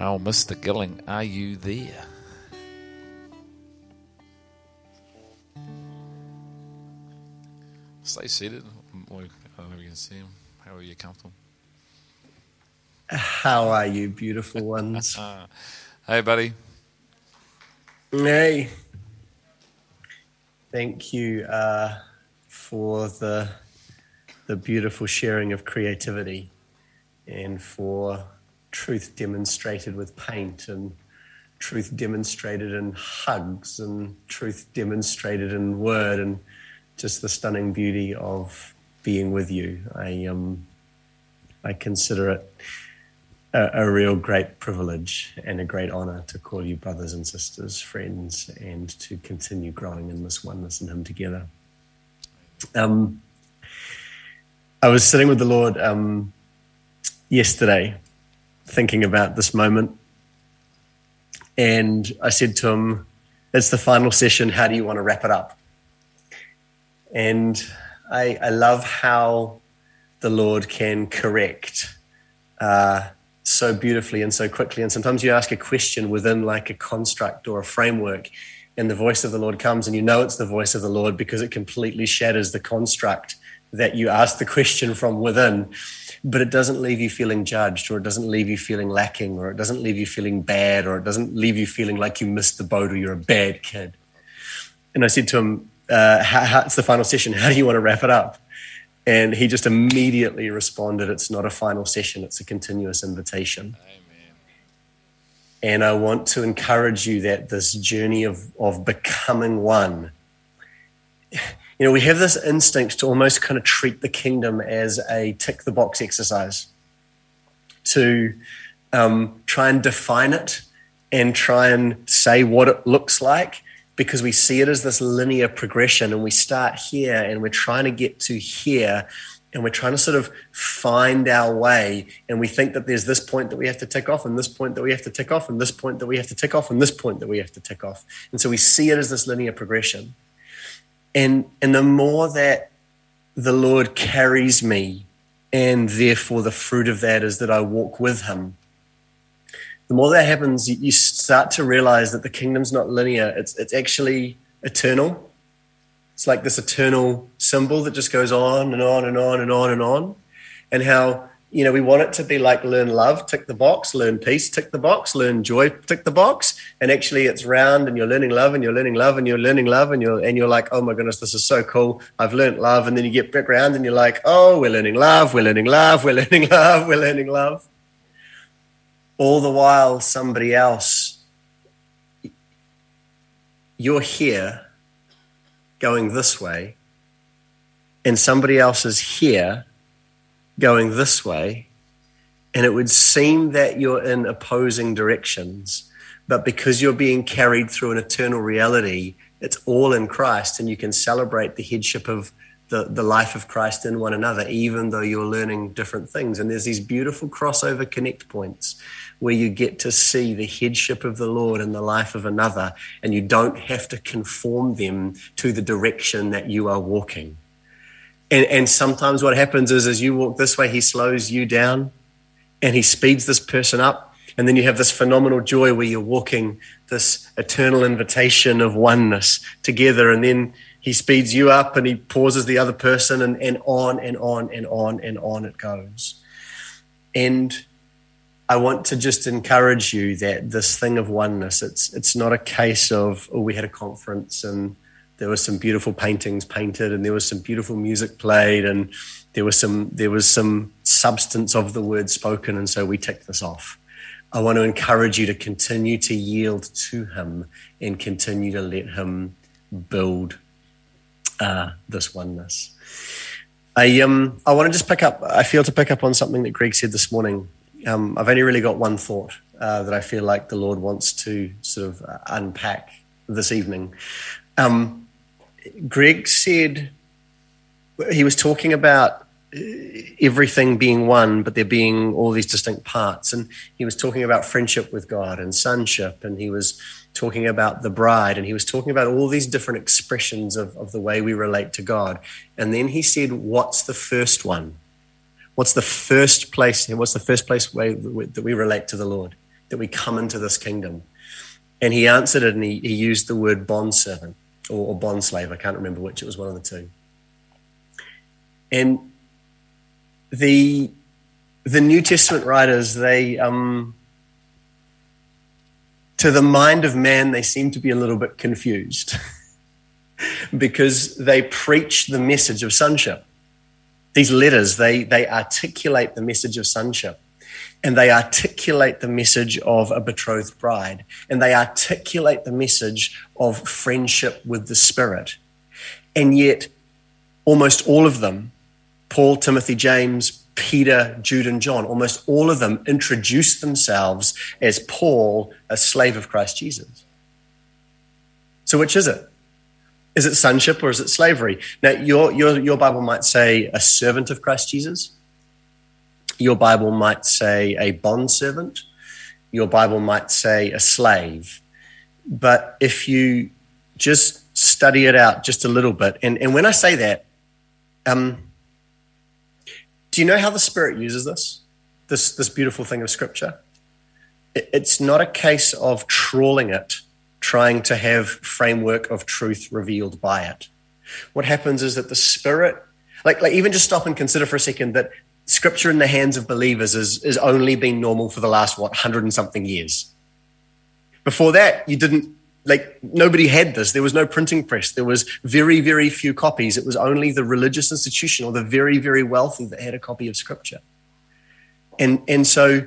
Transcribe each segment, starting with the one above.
Oh, Mr. Gilling, are you there? Stay seated. I don't know if you can see him. How are you comfortable? How are you, beautiful ones? hey, buddy. Hey. Thank you uh, for the the beautiful sharing of creativity and for truth demonstrated with paint and truth demonstrated in hugs and truth demonstrated in word and just the stunning beauty of being with you. I um I consider it a, a real great privilege and a great honor to call you brothers and sisters, friends, and to continue growing in this oneness in Him together. Um, I was sitting with the Lord um, yesterday, thinking about this moment, and I said to Him, "It's the final session. How do you want to wrap it up?" And I, I love how the Lord can correct uh, so beautifully and so quickly. And sometimes you ask a question within like a construct or a framework, and the voice of the Lord comes, and you know it's the voice of the Lord because it completely shatters the construct that you ask the question from within. But it doesn't leave you feeling judged, or it doesn't leave you feeling lacking, or it doesn't leave you feeling bad, or it doesn't leave you feeling like you missed the boat or you're a bad kid. And I said to him, uh, how, how, it's the final session. How do you want to wrap it up? And he just immediately responded, It's not a final session, it's a continuous invitation. Amen. And I want to encourage you that this journey of, of becoming one, you know, we have this instinct to almost kind of treat the kingdom as a tick the box exercise, to um, try and define it and try and say what it looks like because we see it as this linear progression and we start here and we're trying to get to here and we're trying to sort of find our way and we think that there's this point that we have to tick off and this point that we have to tick off and this point that we have to tick off and this point that we have to tick off. And so we see it as this linear progression and and the more that the lord carries me and therefore the fruit of that is that i walk with him the more that happens, you start to realize that the kingdom's not linear. It's, it's actually eternal. It's like this eternal symbol that just goes on and on and on and on and on. And how, you know, we want it to be like learn love, tick the box, learn peace, tick the box, learn joy, tick the box. And actually it's round and you're learning love and you're learning love and you're learning love and you're, and you're like, oh my goodness, this is so cool. I've learned love. And then you get back around and you're like, oh, we're learning love, we're learning love, we're learning love, we're learning love all the while somebody else, you're here going this way, and somebody else is here going this way, and it would seem that you're in opposing directions, but because you're being carried through an eternal reality, it's all in Christ, and you can celebrate the headship of the, the life of Christ in one another, even though you're learning different things. And there's these beautiful crossover connect points where you get to see the headship of the Lord in the life of another, and you don't have to conform them to the direction that you are walking. And, and sometimes what happens is, as you walk this way, he slows you down and he speeds this person up. And then you have this phenomenal joy where you're walking this eternal invitation of oneness together. And then he speeds you up and he pauses the other person, and, and on and on and on and on it goes. And I want to just encourage you that this thing of oneness, it's it's not a case of oh we had a conference and there were some beautiful paintings painted and there was some beautiful music played and there was some there was some substance of the word spoken and so we ticked this off. I want to encourage you to continue to yield to him and continue to let him build uh, this oneness. I um I want to just pick up. I feel to pick up on something that Greg said this morning um, I've only really got one thought uh, that I feel like the Lord wants to sort of uh, unpack this evening. Um, Greg said he was talking about uh, everything being one, but there being all these distinct parts. And he was talking about friendship with God and sonship, and he was talking about the bride, and he was talking about all these different expressions of, of the way we relate to God. And then he said, What's the first one? What's the first place? What's the first place way that we relate to the Lord? that we come into this kingdom? And he answered it and he, he used the word bondservant or, or bond slave. I can't remember which, it was one of the two. And the the New Testament writers, they um, to the mind of man, they seem to be a little bit confused because they preach the message of sonship. These letters, they, they articulate the message of sonship and they articulate the message of a betrothed bride and they articulate the message of friendship with the Spirit. And yet, almost all of them, Paul, Timothy, James, Peter, Jude, and John, almost all of them introduce themselves as Paul, a slave of Christ Jesus. So, which is it? Is it sonship or is it slavery? Now, your, your, your Bible might say a servant of Christ Jesus. Your Bible might say a bond servant. Your Bible might say a slave. But if you just study it out just a little bit, and, and when I say that, um, do you know how the Spirit uses this? This, this beautiful thing of Scripture? It, it's not a case of trawling it, trying to have framework of truth revealed by it. What happens is that the Spirit, like, like even just stop and consider for a second that Scripture in the hands of believers is, is only been normal for the last, what, hundred and something years. Before that, you didn't like nobody had this. There was no printing press. There was very, very few copies. It was only the religious institution or the very, very wealthy that had a copy of scripture. And, and so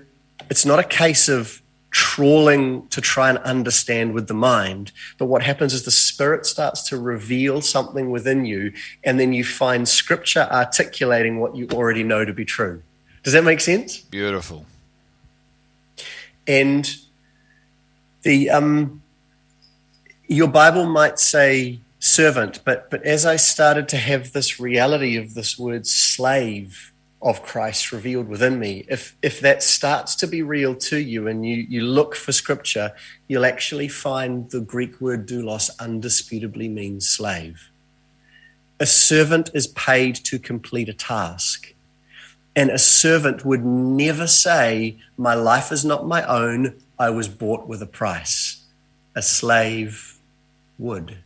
it's not a case of trawling to try and understand with the mind. But what happens is the spirit starts to reveal something within you, and then you find scripture articulating what you already know to be true. Does that make sense? Beautiful. And the um your Bible might say servant, but, but as I started to have this reality of this word slave of Christ revealed within me, if, if that starts to be real to you and you, you look for scripture, you'll actually find the Greek word doulos undisputably means slave. A servant is paid to complete a task. And a servant would never say, My life is not my own, I was bought with a price. A slave would.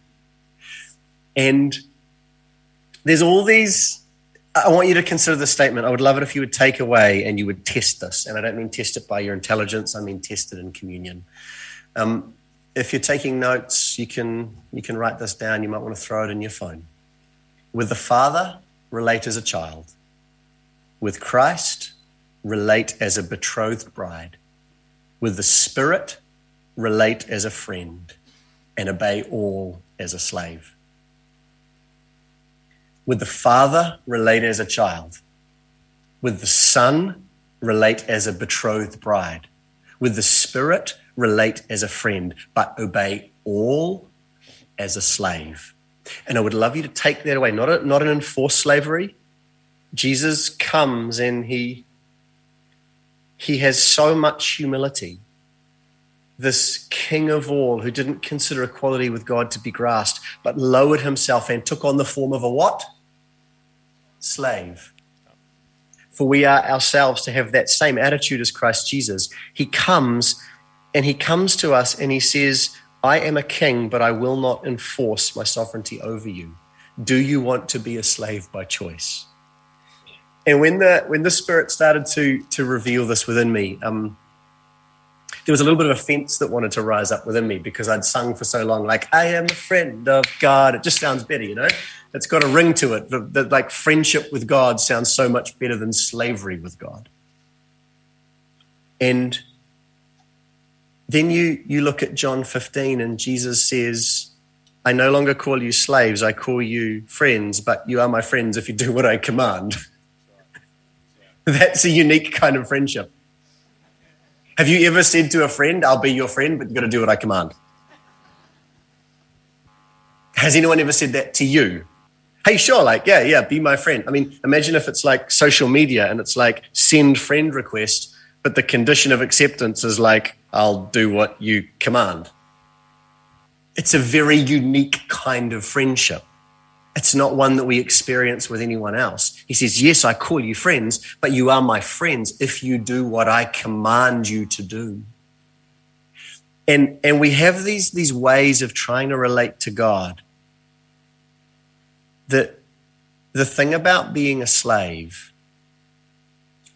And there's all these. I want you to consider this statement. I would love it if you would take away and you would test this. And I don't mean test it by your intelligence, I mean test it in communion. Um, if you're taking notes, you can, you can write this down. You might want to throw it in your phone. With the Father, relate as a child. With Christ, relate as a betrothed bride. With the Spirit, relate as a friend and obey all as a slave. With the father, relate as a child. With the son, relate as a betrothed bride. With the spirit, relate as a friend, but obey all as a slave. And I would love you to take that away, not, a, not an enforced slavery. Jesus comes and he, he has so much humility this king of all who didn't consider equality with God to be grasped, but lowered himself and took on the form of a what? Slave. For we are ourselves to have that same attitude as Christ Jesus. He comes and he comes to us and he says, I am a king, but I will not enforce my sovereignty over you. Do you want to be a slave by choice? And when the when the Spirit started to to reveal this within me, um, there was a little bit of offense that wanted to rise up within me because I'd sung for so long, like, I am a friend of God. It just sounds better, you know? It's got a ring to it. The, the, like, friendship with God sounds so much better than slavery with God. And then you, you look at John 15, and Jesus says, I no longer call you slaves, I call you friends, but you are my friends if you do what I command. That's a unique kind of friendship. Have you ever said to a friend, I'll be your friend, but you've got to do what I command? Has anyone ever said that to you? Hey, sure, like, yeah, yeah, be my friend. I mean, imagine if it's like social media and it's like send friend request, but the condition of acceptance is like, I'll do what you command. It's a very unique kind of friendship. It's not one that we experience with anyone else. He says, Yes, I call you friends, but you are my friends if you do what I command you to do. And, and we have these, these ways of trying to relate to God. That the thing about being a slave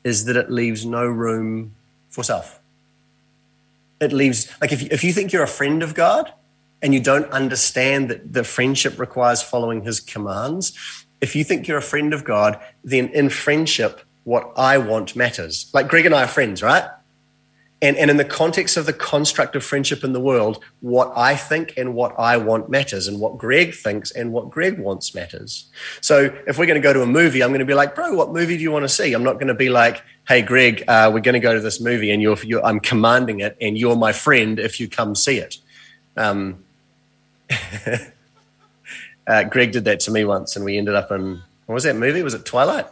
is that it leaves no room for self. It leaves, like, if if you think you're a friend of God and you don't understand that the friendship requires following his commands, if you think you're a friend of God, then in friendship, what I want matters. Like Greg and I are friends, right? And, and in the context of the construct of friendship in the world, what I think and what I want matters, and what Greg thinks and what Greg wants matters. So if we're going to go to a movie, I'm going to be like, bro, what movie do you want to see? I'm not going to be like, hey, Greg, uh, we're going to go to this movie, and you're, you're, I'm commanding it, and you're my friend if you come see it. Um, uh, Greg did that to me once, and we ended up in what was that movie? Was it Twilight?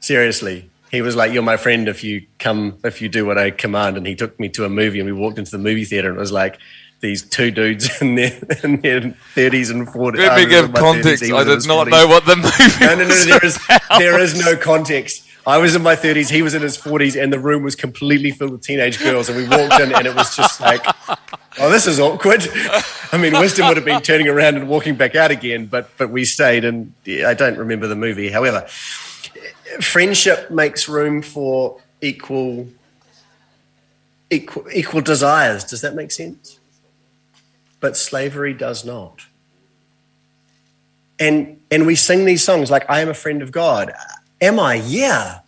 Seriously, he was like, "You're my friend if you come, if you do what I command." And he took me to a movie, and we walked into the movie theater, and it was like these two dudes in their, in their 30s and 40s. Let me give context. 30s, I did not 40s. know what the movie. No, no, no. There is there is no context. I was in my 30s, he was in his 40s, and the room was completely filled with teenage girls. And we walked in, and it was just like, oh, this is awkward. I mean, Wisdom would have been turning around and walking back out again, but but we stayed, and I don't remember the movie. However, friendship makes room for equal, equal, equal desires. Does that make sense? But slavery does not. And, and we sing these songs like, I am a friend of God. Am I? Yeah.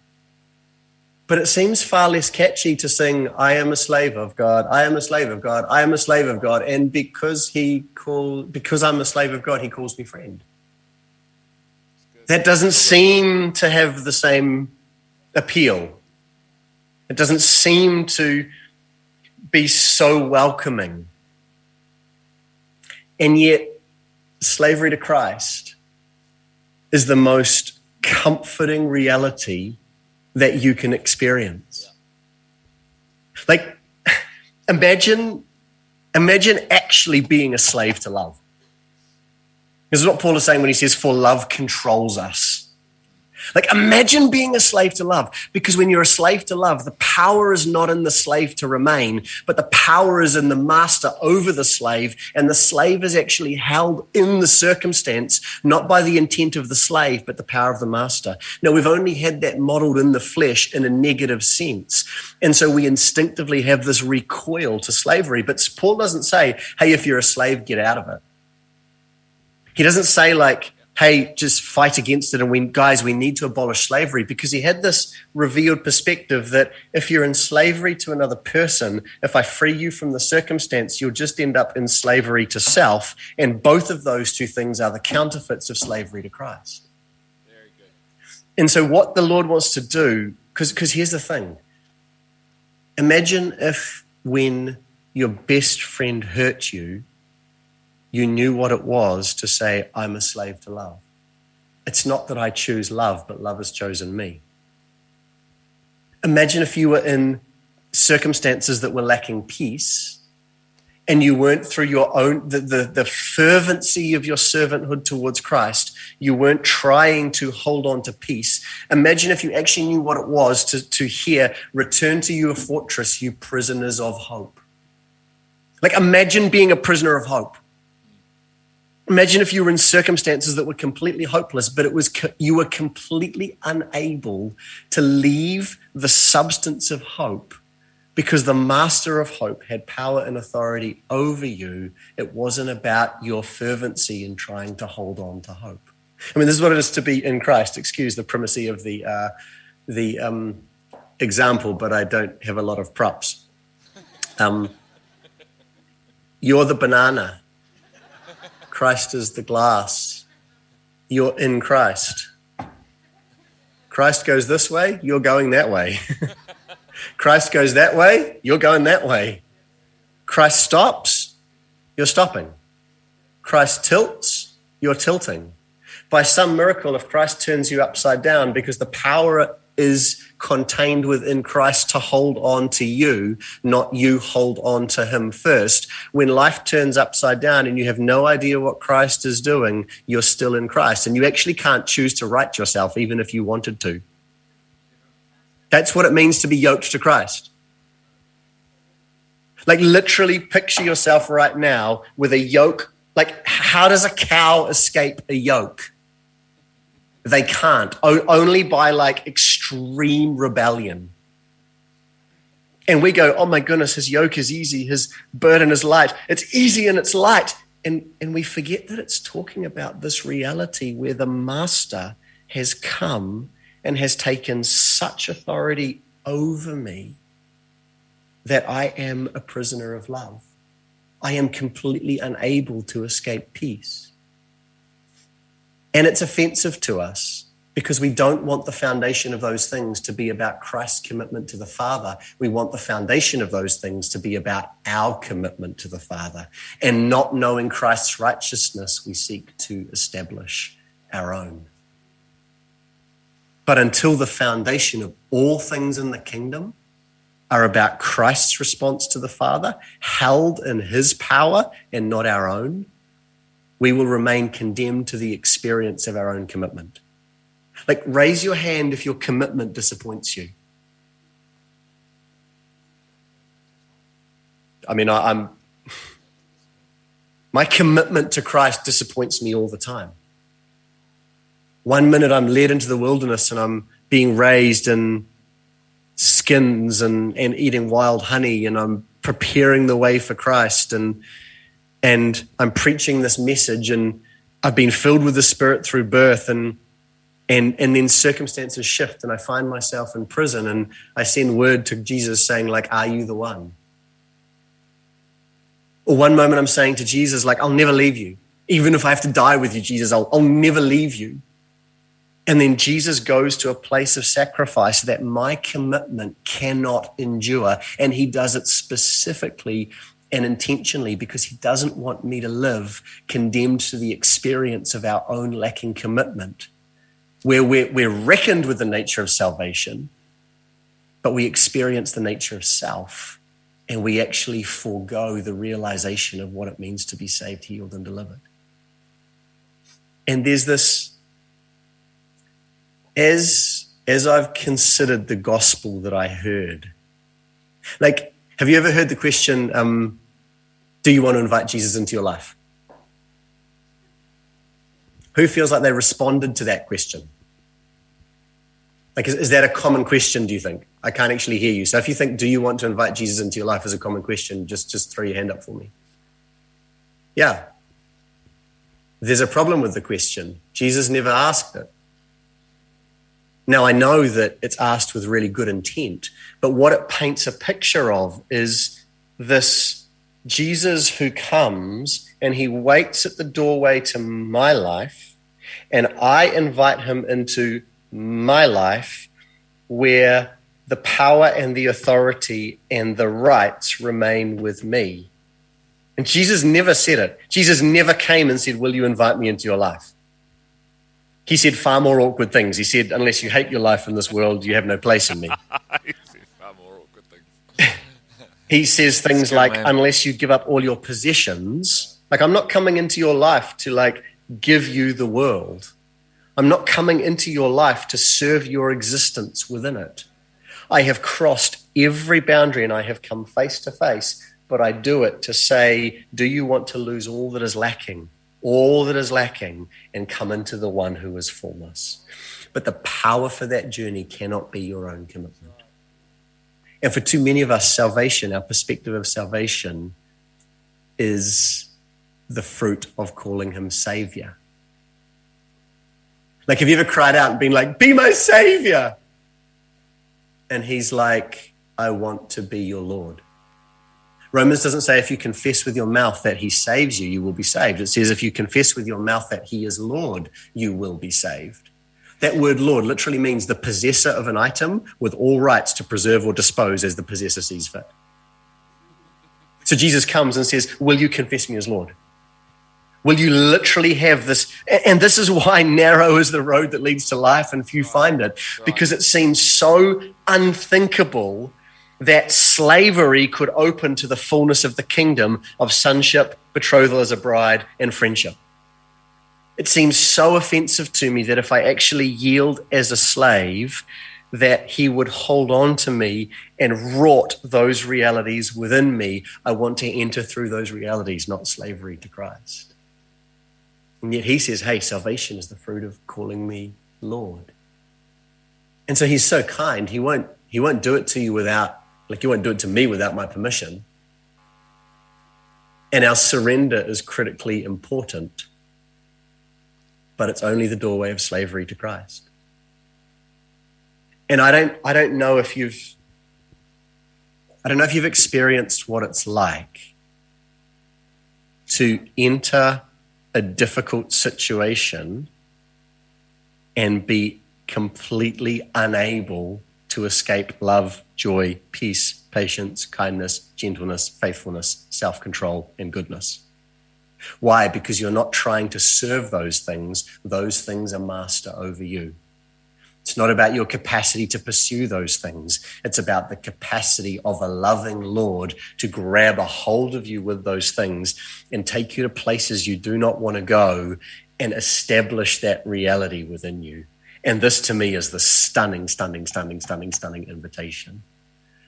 But it seems far less catchy to sing, I am a slave of God, I am a slave of God, I am a slave of God. And because he call, because I'm a slave of God, he calls me friend that doesn't seem to have the same appeal. It doesn't seem to be so welcoming. And yet, slavery to Christ is the most comforting reality that you can experience. Like, imagine, imagine actually being a slave to love. This is what Paul is saying when he says, For love controls us. Like, imagine being a slave to love, because when you're a slave to love, the power is not in the slave to remain, but the power is in the master over the slave, and the slave is actually held in the circumstance, not by the intent of the slave, but the power of the master. Now, we've only had that modeled in the flesh in a negative sense. And so we instinctively have this recoil to slavery. But Paul doesn't say, hey, if you're a slave, get out of it. He doesn't say, like, hey, just fight against it and we, guys, we need to abolish slavery because he had this revealed perspective that if you're in slavery to another person, if I free you from the circumstance, you'll just end up in slavery to self. And both of those two things are the counterfeits of slavery to Christ. Very good. And so, what the Lord wants to do, because here's the thing imagine if when your best friend hurt you, you knew what it was to say, I'm a slave to love. It's not that I choose love, but love has chosen me. Imagine if you were in circumstances that were lacking peace and you weren't through your own, the, the, the fervency of your servanthood towards Christ, you weren't trying to hold on to peace. Imagine if you actually knew what it was to, to hear, return to you a fortress, you prisoners of hope. Like imagine being a prisoner of hope. Imagine if you were in circumstances that were completely hopeless, but it was you were completely unable to leave the substance of hope because the master of hope had power and authority over you. It wasn't about your fervency in trying to hold on to hope. I mean, this is what it is to be in Christ. Excuse the primacy of the uh, the um, example, but I don't have a lot of props. Um, you're the banana Christ is the glass. You're in Christ. Christ goes this way, you're going that way. Christ goes that way, you're going that way. Christ stops, you're stopping. Christ tilts, you're tilting. By some miracle, if Christ turns you upside down because the power is contained within Christ to hold on to you, not you hold on to him first. When life turns upside down and you have no idea what Christ is doing, you're still in Christ. And you actually can't choose to right yourself, even if you wanted to. That's what it means to be yoked to Christ. Like, literally, picture yourself right now with a yoke. Like, how does a cow escape a yoke? They can't, o- only by like extreme rebellion. And we go, oh my goodness, his yoke is easy, his burden is light. It's easy and it's light. And, and we forget that it's talking about this reality where the master has come and has taken such authority over me that I am a prisoner of love. I am completely unable to escape peace. And it's offensive to us because we don't want the foundation of those things to be about Christ's commitment to the Father. We want the foundation of those things to be about our commitment to the Father. And not knowing Christ's righteousness, we seek to establish our own. But until the foundation of all things in the kingdom are about Christ's response to the Father, held in his power and not our own, we will remain condemned to the experience of our own commitment. Like, raise your hand if your commitment disappoints you. I mean, I, am my commitment to Christ disappoints me all the time. One minute I'm led into the wilderness and I'm being raised in skins and, and eating wild honey and I'm preparing the way for Christ and and I'm preaching this message and I've been filled with the Spirit through birth and and and then circumstances shift and I find myself in prison and I send word to Jesus saying like are you the one? Or one moment I'm saying to Jesus like I'll never leave you. Even if I have to die with you Jesus I'll, I'll never leave you. And then Jesus goes to a place of sacrifice that my commitment cannot endure and he does it specifically and intentionally because he doesn't want me to live condemned to the experience of our own lacking commitment where we're, we're reckoned with the nature of salvation, but we experience the nature of self and we actually forego the realization of what it means to be saved, healed, and delivered. And there's this, as, as I've considered the gospel that I heard, like, have you ever heard the question, um, do you want to invite Jesus into your life? Who feels like they responded to that question? Like, is, is, that a common question, do you think? I can't actually hear you. So if you think, do you want to invite Jesus into your life as a common question, just, just throw your hand up for me. Yeah. There's a problem with the question. Jesus never asked it. Now, I know that it's asked with really good intent, but what it paints a picture of is this Jesus who comes and he waits at the doorway to my life, and I invite him into my life where the power and the authority and the rights remain with me. And Jesus never said it. Jesus never came and said, Will you invite me into your life? He said far more awkward things. He said, Unless you hate your life in this world, you have no place in me. he says things like, man. Unless you give up all your possessions, like, I'm not coming into your life to like give you the world. I'm not coming into your life to serve your existence within it. I have crossed every boundary and I have come face to face, but I do it to say, Do you want to lose all that is lacking? All that is lacking and come into the one who is fullness. But the power for that journey cannot be your own commitment. And for too many of us, salvation, our perspective of salvation, is the fruit of calling him Savior. Like, have you ever cried out and been like, Be my Savior? And he's like, I want to be your Lord. Romans doesn't say if you confess with your mouth that he saves you, you will be saved. It says if you confess with your mouth that he is Lord, you will be saved. That word Lord literally means the possessor of an item with all rights to preserve or dispose as the possessor sees fit. So Jesus comes and says, Will you confess me as Lord? Will you literally have this? And this is why narrow is the road that leads to life and few find it, because it seems so unthinkable that slavery could open to the fullness of the kingdom of sonship, betrothal as a bride, and friendship. It seems so offensive to me that if I actually yield as a slave, that he would hold on to me and wrought those realities within me. I want to enter through those realities, not slavery to Christ. And yet he says, hey, salvation is the fruit of calling me Lord. And so he's so kind, he won't, he won't do it to you without, like, he won't do it to me without my permission. And our surrender is critically important, but it's only the doorway of slavery to Christ. And I don't, I don't know if you've, I don't know if you've experienced what it's like to enter a difficult situation and be completely unable to escape love, joy, peace, patience, kindness, gentleness, faithfulness, self control, and goodness. Why? Because you're not trying to serve those things, those things are master over you. It's not about your capacity to pursue those things. It's about the capacity of a loving Lord to grab a hold of you with those things and take you to places you do not want to go and establish that reality within you. And this to me is the stunning, stunning, stunning, stunning, stunning invitation.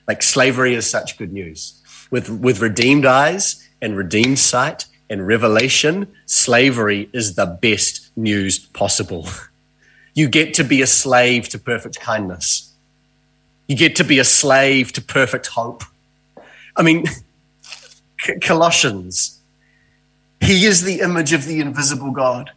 Like slavery is such good news. With, with redeemed eyes and redeemed sight and revelation, slavery is the best news possible. You get to be a slave to perfect kindness. You get to be a slave to perfect hope. I mean, Colossians, he is the image of the invisible God,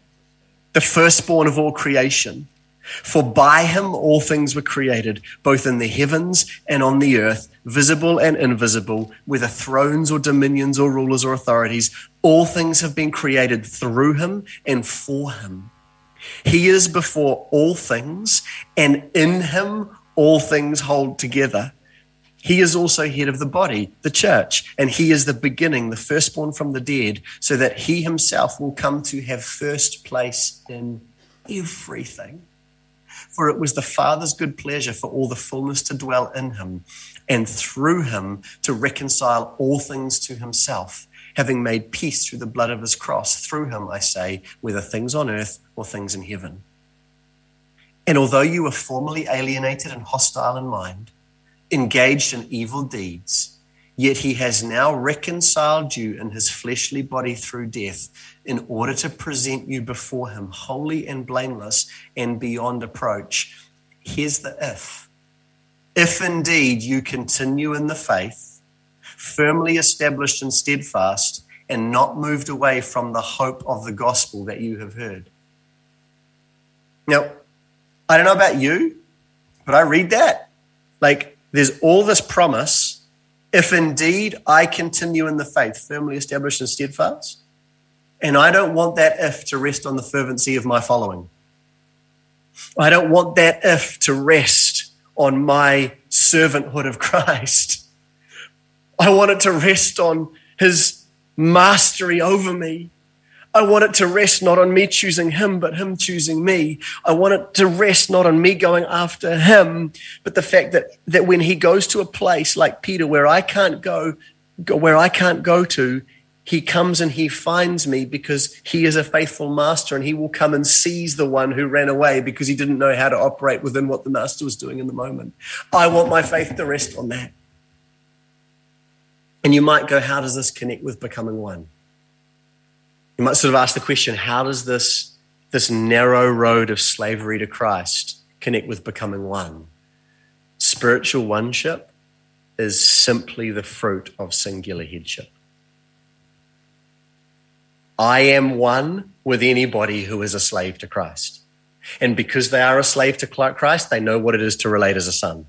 the firstborn of all creation. For by him all things were created, both in the heavens and on the earth, visible and invisible, whether thrones or dominions or rulers or authorities. All things have been created through him and for him. He is before all things, and in him all things hold together. He is also head of the body, the church, and he is the beginning, the firstborn from the dead, so that he himself will come to have first place in everything. For it was the Father's good pleasure for all the fullness to dwell in him, and through him to reconcile all things to himself having made peace through the blood of his cross. Through him, I say, whether things on earth or things in heaven. And although you were formerly alienated and hostile in mind, engaged in evil deeds, yet he has now reconciled you in his fleshly body through death in order to present you before him holy and blameless and beyond approach. Here's the if. If indeed you continue in the faith, firmly established and steadfast, and not moved away from the hope of the gospel that you have heard. Now, I don't know about you, but I read that. Like, there's all this promise. If indeed I continue in the faith, firmly established and steadfast, and I don't want that if to rest on the fervency of my following. I don't want that if to rest on my servanthood of Christ. I want it to rest on his mastery over me. I want it to rest not on me choosing him, but him choosing me. I want it to rest not on me going after him, but the fact that, that when he goes to a place like Peter where I can't go, where I can't go to, he comes and he finds me because he is a faithful master and he will come and seize the one who ran away because he didn't know how to operate within what the master was doing in the moment. I want my faith to rest on that. And you might go, how does this connect with becoming one? You might sort of ask the question, how does this, this narrow road of slavery to Christ connect with becoming one? Spiritual oneship is simply the fruit of singular headship. I am one with anybody who is a slave to Christ. And because they are a slave to Christ, they know what it is to relate as a son.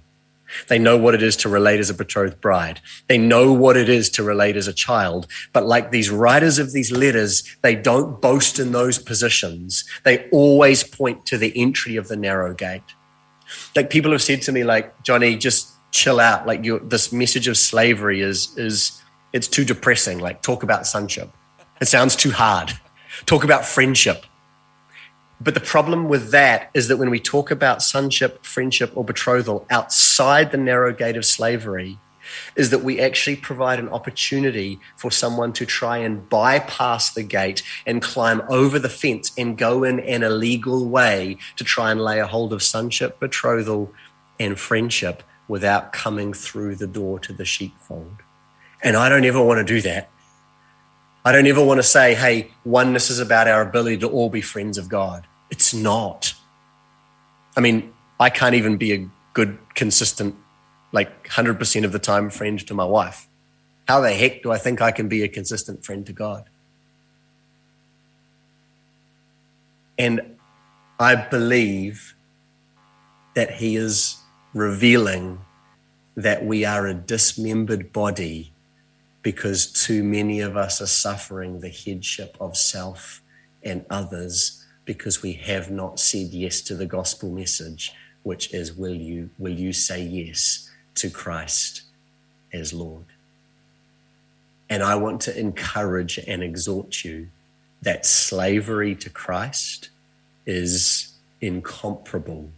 They know what it is to relate as a betrothed bride. They know what it is to relate as a child. But like these writers of these letters, they don't boast in those positions. They always point to the entry of the narrow gate. Like people have said to me, like, Jonny, just chill out. Like this message of slavery is, is, it's too depressing. Like talk about sonship. It sounds too hard. Talk about friendship. But the problem with that is that when we talk about sonship, friendship, or betrothal outside the narrow gate of slavery, is that we actually provide an opportunity for someone to try and bypass the gate and climb over the fence and go in an illegal way to try and lay a hold of sonship, betrothal, and friendship without coming through the door to the sheepfold. And I don't ever want to do that. I don't ever want to say, hey, oneness is about our ability to all be friends of God. It's not. I mean, I can't even be a good, consistent, like 100% of the time friend to my wife. How the heck do I think I can be a consistent friend to God? And I believe that He is revealing that we are a dismembered body because too many of us are suffering the headship of self and others because we have not said yes to the gospel message which is will you will you say yes to Christ as Lord and I want to encourage and exhort you that slavery to Christ is incomparable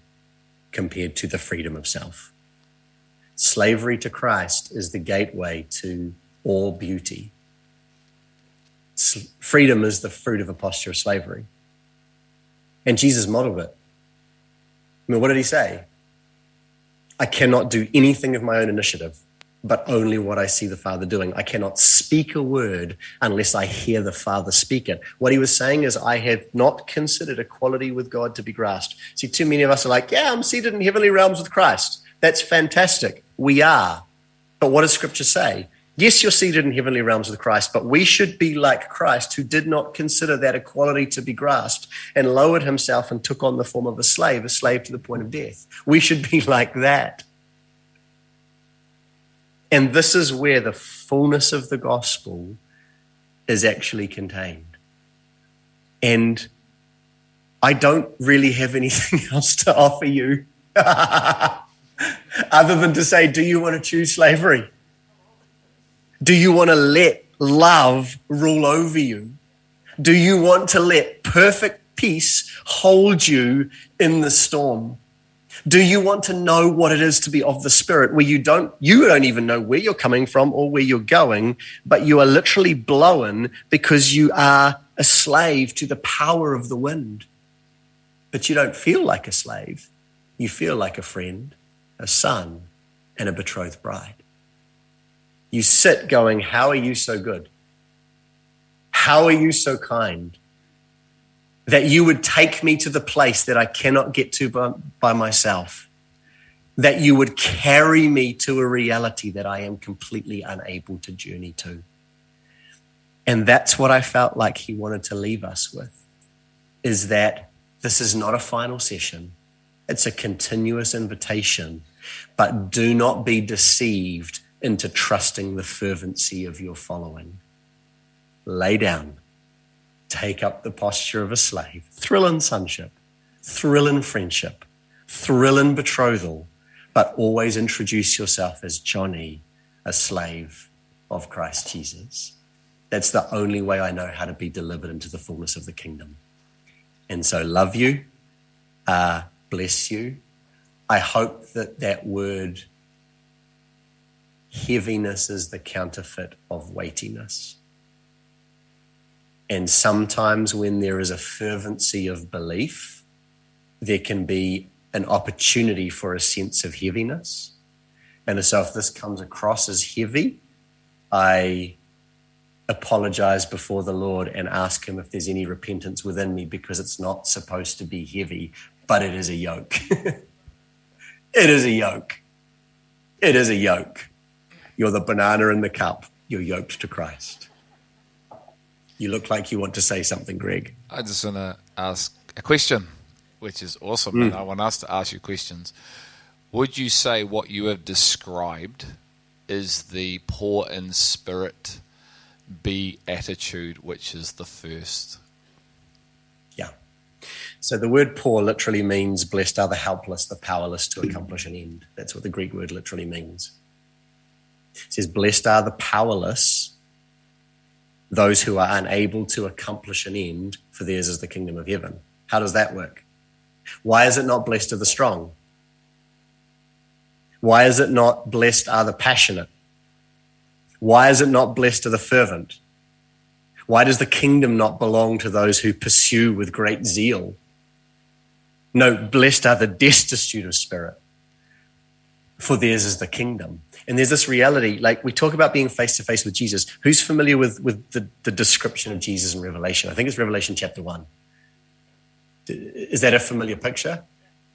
compared to the freedom of self. Slavery to Christ is the gateway to all beauty. Freedom is the fruit of a posture of slavery. And Jesus modeled it. I mean, what did he say? I cannot do anything of my own initiative but only what I see the Father doing. I cannot speak a word unless I hear the Father speak it. What he was saying is, I have not considered equality with God to be grasped. See, too many of us are like, yeah, I'm seated in heavenly realms with Christ. That's fantastic. We are. But what does Scripture say? Yes, you're seated in heavenly realms with Christ, but we should be like Christ, who did not consider that equality to be grasped and lowered himself and took on the form of a slave, a slave to the point of death. We should be like that. And this is where the fullness of the gospel is actually contained. And I don't really have anything else to offer you other than to say, do you want to choose slavery? Do you want to let love rule over you? Do you want to let perfect peace hold you in the storm? Do you want to know what it is to be of the Spirit, where you don't, you don't even know where you're coming from or where you're going, but you are literally blown because you are a slave to the power of the wind. But you don't feel like a slave. You feel like a friend, a son, and a betrothed bride. You sit going, How are you so good? How are you so kind? that you would take me to the place that I cannot get to by, by, myself, that you would carry me to a reality that I am completely unable to journey to. And that's what I felt like he wanted to leave us with is that this is not a final session. It's a continuous invitation, but do not be deceived into trusting the fervency of your following. Lay down take up the posture of a slave, thrill in sonship, thrill in friendship, thrill in betrothal, but always introduce yourself as Jonny, a slave of Christ Jesus. That's the only way I know how to be delivered into the fullness of the kingdom. And so, love you, uh, bless you. I hope that that word heaviness is the counterfeit of weightiness. And sometimes when there is a fervency of belief, there can be an opportunity for a sense of heaviness. And so if this comes across as heavy, I apologize before the Lord and ask Him if there's any repentance within me because it's not supposed to be heavy, but it is a yoke. it is a yoke. It is a yoke. You're the banana in the cup, you're yoked to Christ. You look like you want to say something, Greg. I just want to ask a question, which is awesome. Mm. And I want us to ask you questions. Would you say what you have described is the poor in spirit be attitude, which is the first? Yeah. So the word poor literally means blessed are the helpless, the powerless to accomplish an end. That's what the Greek word literally means. It says, blessed are the powerless those who are unable to accomplish an end, for theirs is the kingdom of heaven. How does that work? Why is it not blessed are the strong? Why is it not blessed are the passionate? Why is it not blessed are the fervent? Why does the kingdom not belong to those who pursue with great zeal? No, blessed are the destitute of spirit. For theirs is the kingdom. And there's this reality, like we talk about being face to face with Jesus. Who's familiar with, with the, the description of Jesus in Revelation? I think it's Revelation chapter one. Is that a familiar picture?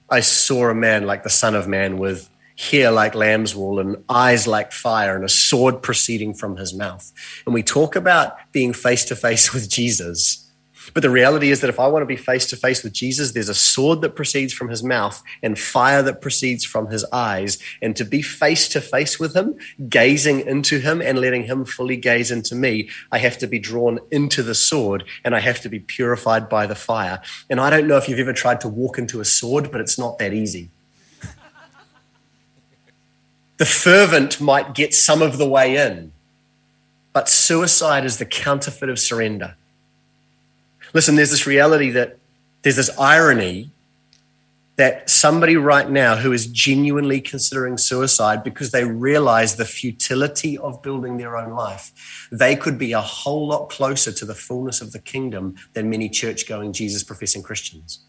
I saw a man like the Son of Man with hair like lamb's wool and eyes like fire and a sword proceeding from his mouth. And we talk about being face to face with Jesus but the reality is that if I want to be face to face with Jesus, there's a sword that proceeds from his mouth and fire that proceeds from his eyes. And to be face to face with him, gazing into him and letting him fully gaze into me, I have to be drawn into the sword and I have to be purified by the fire. And I don't know if you've ever tried to walk into a sword, but it's not that easy. the fervent might get some of the way in, but suicide is the counterfeit of surrender. Listen, there's this reality that there's this irony that somebody right now who is genuinely considering suicide because they realize the futility of building their own life, they could be a whole lot closer to the fullness of the kingdom than many church going, Jesus professing Christians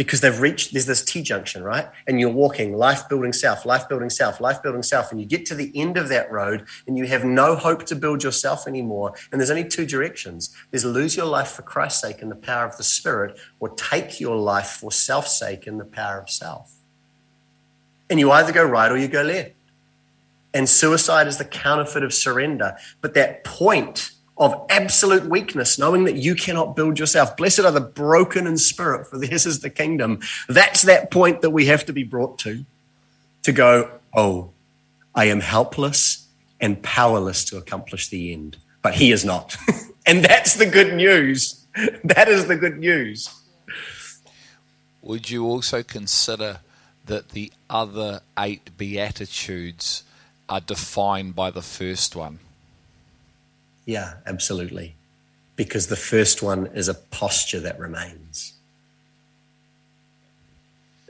because they've reached there's this T junction, right? And you're walking life building south, life building south, life building south, and you get to the end of that road and you have no hope to build yourself anymore. And there's only two directions. There's lose your life for Christ's sake in the power of the Spirit, or take your life for self's sake in the power of self. And you either go right or you go left. And suicide is the counterfeit of surrender. But that point of absolute weakness, knowing that you cannot build yourself. Blessed are the broken in spirit, for theirs is the kingdom. That's that point that we have to be brought to, to go, oh, I am helpless and powerless to accomplish the end. But he is not. and that's the good news. That is the good news. Would you also consider that the other eight Beatitudes are defined by the first one? Yeah, absolutely. Because the first one is a posture that remains.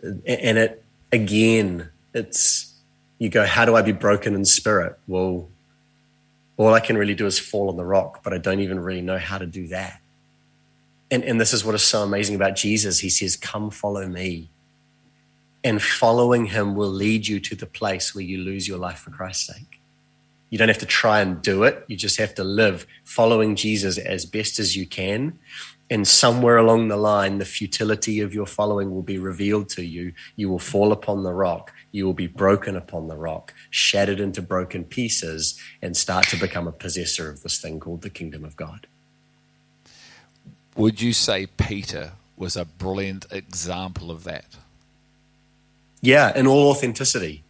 And it, again, it's, you go, how do I be broken in spirit? Well, all I can really do is fall on the rock, but I don't even really know how to do that. And, and this is what is so amazing about Jesus. He says, Come follow me. And following him will lead you to the place where you lose your life for Christ's sake. You don't have to try and do it. You just have to live following Jesus as best as you can. And somewhere along the line, the futility of your following will be revealed to you. You will fall upon the rock. You will be broken upon the rock, shattered into broken pieces, and start to become a possessor of this thing called the kingdom of God. Would you say Peter was a brilliant example of that? Yeah, in all authenticity.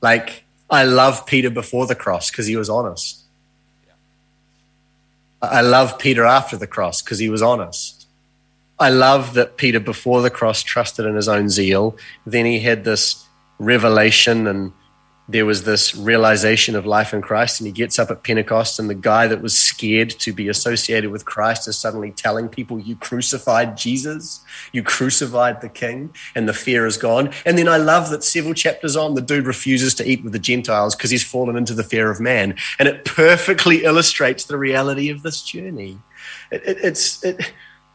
Like, I love Peter before the cross because he was honest. I love Peter after the cross because he was honest. I love that Peter before the cross trusted in his own zeal. Then he had this revelation and there was this realization of life in Christ, and he gets up at Pentecost, and the guy that was scared to be associated with Christ is suddenly telling people, You crucified Jesus, you crucified the King, and the fear is gone. And then I love that several chapters on, the dude refuses to eat with the Gentiles because he's fallen into the fear of man. And it perfectly illustrates the reality of this journey. It, it, it's. It,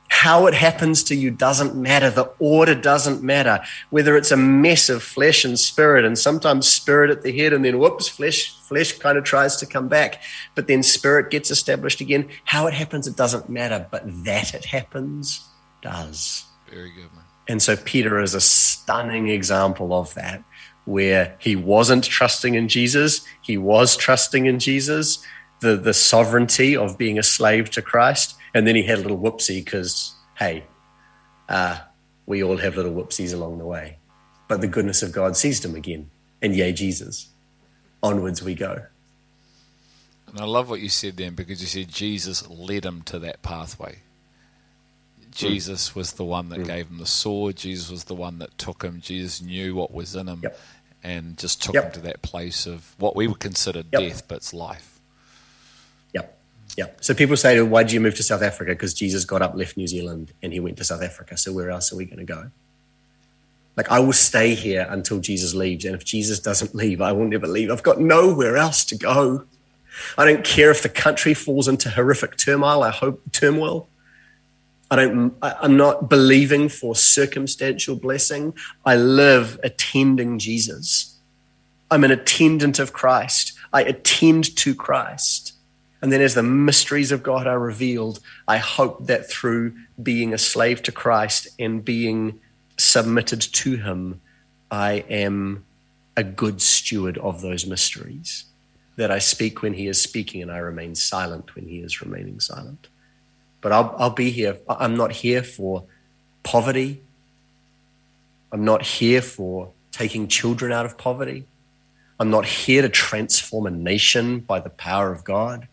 how it happens to you doesn't matter. The order doesn't matter. Whether it's a mess of flesh and spirit, and sometimes spirit at the head, and then whoops, flesh, flesh kind of tries to come back, but then spirit gets established again. How it happens, it doesn't matter, but that it happens does. Very good, man. And so Peter is a stunning example of that, where he wasn't trusting in Jesus, he was trusting in Jesus, the, the sovereignty of being a slave to Christ and then he had a little whoopsie because, hey, uh, we all have little whoopsies along the way. But the goodness of God seized him again. And yay, Jesus. Onwards we go. And I love what you said then because you said Jesus led him to that pathway. Jesus mm. was the one that mm. gave him the sword. Jesus was the one that took him. Jesus knew what was in him yep. and just took yep. him to that place of what we would consider yep. death, but it's life. Yeah. So people say, why did you move to South Africa? Because Jesus got up, left New Zealand, and he went to South Africa. So where else are we going to go? Like, I will stay here until Jesus leaves. And if Jesus doesn't leave, I will never leave. I've got nowhere else to go. I don't care if the country falls into horrific turmoil. I hope turmoil. I don't, I'm not believing for circumstantial blessing. I live attending Jesus I'm an attendant of Christ. I attend to Christ. And then as the mysteries of God are revealed, I hope that through being a slave to Christ and being submitted to Him, I am a good steward of those mysteries. That I speak when He is speaking and I remain silent when He is remaining silent. But I'll, I'll be here. I'm not here for poverty. I'm not here for taking children out of poverty. I'm not here to transform a nation by the power of God.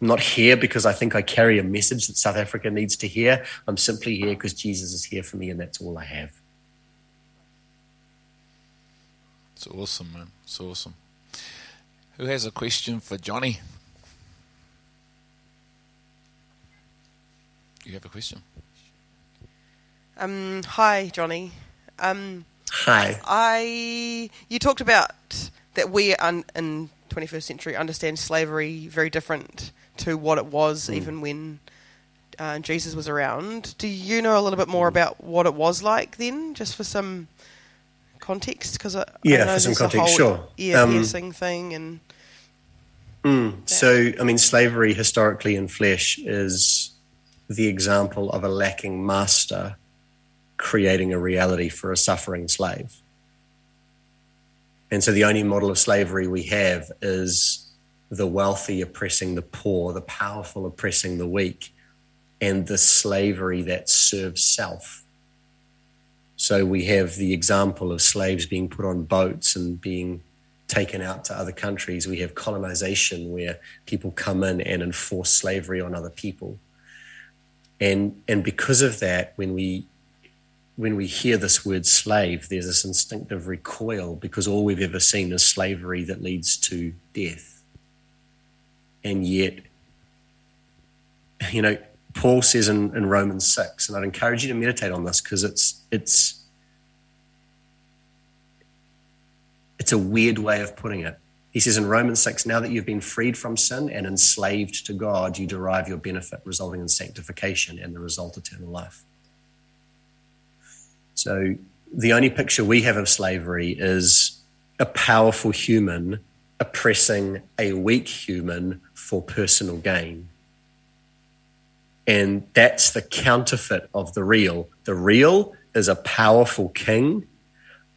I'm not here because I think I carry a message that South Africa needs to hear. I'm simply here because Jesus is here for me and that's all I have. It's awesome, man. It's awesome. Who has a question for Jonny? You have a question? Um, hi, Jonny. Um, Hi. I you talked about that we are in 21st century understand slavery very different to what it was Hmm. even when uh, Jesus was around. Do you know a little bit more about what it was like then, just for some context? Because I, Yeah, I know for some context, sure. ear Um, piercing thing and Mm. So, I mean, slavery historically in flesh is the example of a lacking master creating a reality for a suffering slave. And so the only model of slavery we have is the wealthy oppressing the poor, the powerful oppressing the weak, and the slavery that serves self. So we have the example of slaves being put on boats and being taken out to other countries. We have colonization where people come in and enforce slavery on other people. And and because of that, when we when we hear this word slave, there's this instinctive recoil because all we've ever seen is slavery that leads to death. And yet, you know, Paul says in, in Romans 6, and I'd encourage you to meditate on this because it's it's it's a weird way of putting it. He says in Romans 6, now that you've been freed from sin and enslaved to God, you derive your benefit, resulting in sanctification and the result, eternal life. So the only picture we have of slavery is a powerful human oppressing a weak human for personal gain. And that's the counterfeit of the real. The real is a powerful king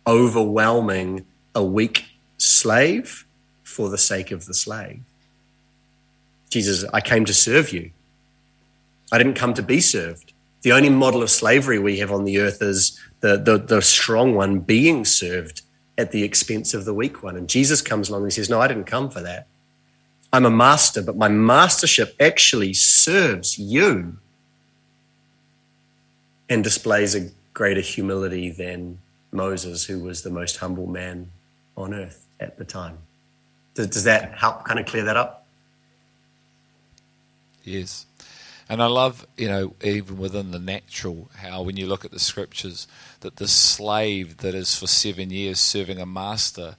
overwhelming a weak slave for the sake of the slave. Jesus, I came to serve you. I didn't come to be served. The only model of slavery we have on the earth is the, the, the strong one being served at the expense of the weak one. And Jesus comes along and says, No, I didn't come for that. I'm a master, but my mastership actually serves you and displays a greater humility than Moses, who was the most humble man on earth at the time. Does, does that help kind of clear that up? Yes. And I love, you know, even within the natural, how when you look at the scriptures, that the slave that is for seven years serving a master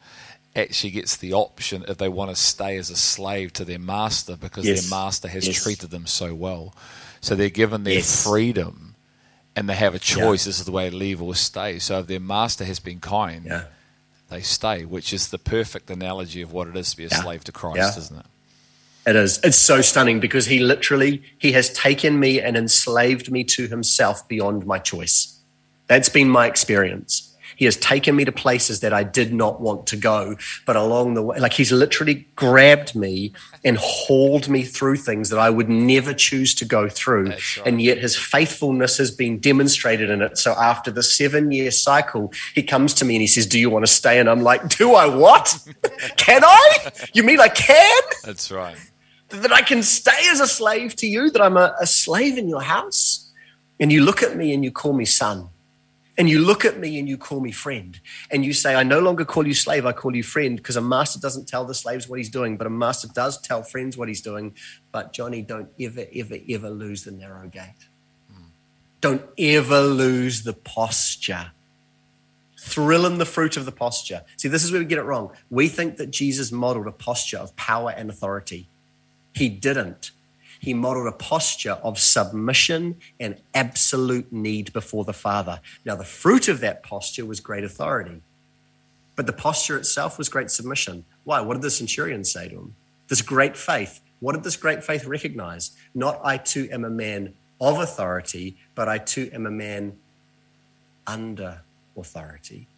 actually gets the option if they want to stay as a slave to their master because Yes. their master has Yes. treated them so well. So they're given their Yes. freedom and they have a choice this is the way to leave or stay. So if their master has been kind, Yeah. they stay, which is the perfect analogy of what it is to be a Yeah. slave to Christ, Yeah. isn't it? It is. It's so stunning because he literally he has taken me and enslaved me to himself beyond my choice. That's been my experience. He has taken me to places that I did not want to go, but along the way, like he's literally grabbed me and hauled me through things that I would never choose to go through. Right. And yet his faithfulness has been demonstrated in it. So after the seven year cycle, he comes to me and he says, Do you want to stay? And I'm like, Do I what? can I? You mean I can? That's right. That I can stay as a slave to you, that I'm a, a slave in your house. And you look at me and you call me son. And you look at me and you call me friend. And you say, I no longer call you slave, I call you friend, because a master doesn't tell the slaves what he's doing, but a master does tell friends what he's doing. But Jonny, don't ever, ever, ever lose the narrow gate. Don't ever lose the posture. Thrill in the fruit of the posture. See, this is where we get it wrong. We think that Jesus modeled a posture of power and authority. He didn't. He modeled a posture of submission and absolute need before the Father. Now, the fruit of that posture was great authority. But the posture itself was great submission. Why? What did the centurion say to him? This great faith. What did this great faith recognize? Not I too am a man of authority, but I too am a man under authority.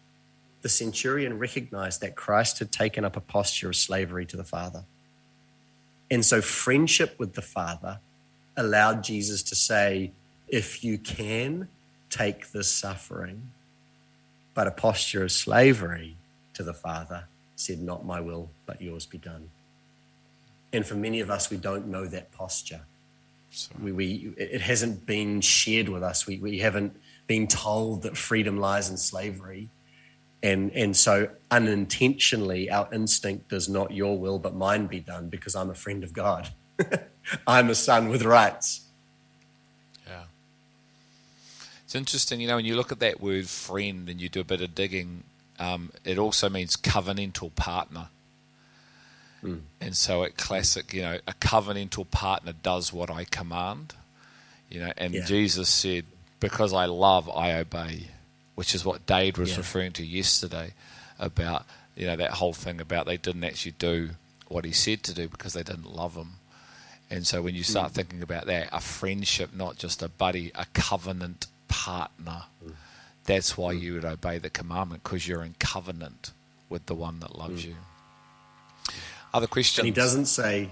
The centurion recognized that Christ had taken up a posture of slavery to the Father. And so, friendship with the Father allowed Jesus to say, If you can, take this suffering. But a posture of slavery to the Father said, Not my will, but yours be done. And for many of us, we don't know that posture. We, we, it hasn't been shared with us. We, we haven't been told that freedom lies in slavery. And, and so unintentionally, our instinct is not your will, but mine be done because I'm a friend of God. I'm a son with rights. Yeah. It's interesting, you know, when you look at that word friend and you do a bit of digging, um, it also means covenantal partner. Mm. And so, at classic, you know, a covenantal partner does what I command. You know, and yeah. Jesus said, "Because I love, I obey," which is what Dade was yeah. referring to yesterday about you know that whole thing about they didn't actually do what he said to do because they didn't love him. And so, when you start mm. thinking about that, a friendship, not just a buddy, a covenant partner. Mm. That's why mm. you would obey the commandment because you're in covenant with the one that loves mm. you. Other questions? And he doesn't say,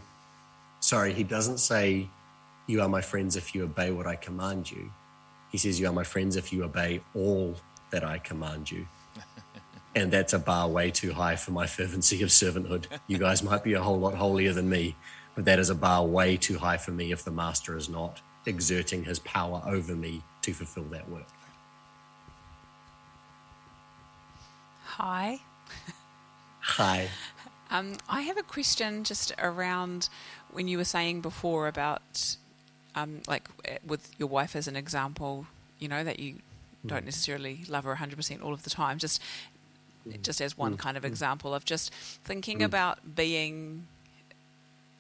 sorry, he doesn't say, you are my friends if you obey what I command you. He says, you are my friends if you obey all that I command you. and that's a bar way too high for my fervency of servanthood. You guys might be a whole lot holier than me, but that is a bar way too high for me if the master is not exerting his power over me to fulfill that work. Hi. Hi. Um, I have a question just around when you were saying before about, um, like, eh, with your wife as an example, you know, that you don't mm. necessarily love her 100% all of the time. Just, mm. just as one mm. kind of example of just thinking about being,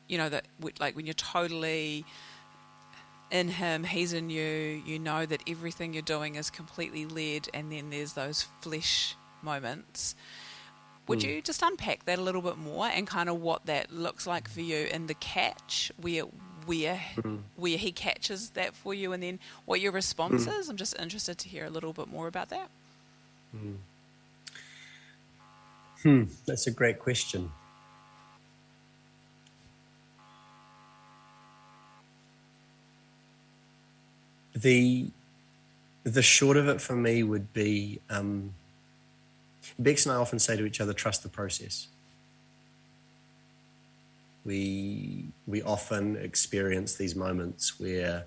you know, that like when you're totally in him, he's in you. You know that everything you're doing is completely led, and then there's those flesh moments. Would you just unpack that a little bit more and kind of what that looks like for you in the catch, where where mm. where he catches that for you, and then what your response mm. is? I'm just interested to hear a little bit more about that. Hmm, hmm that's a great question. The the short of it for me would be. Um, Bex and I often say to each other, trust the process. We, we often experience these moments where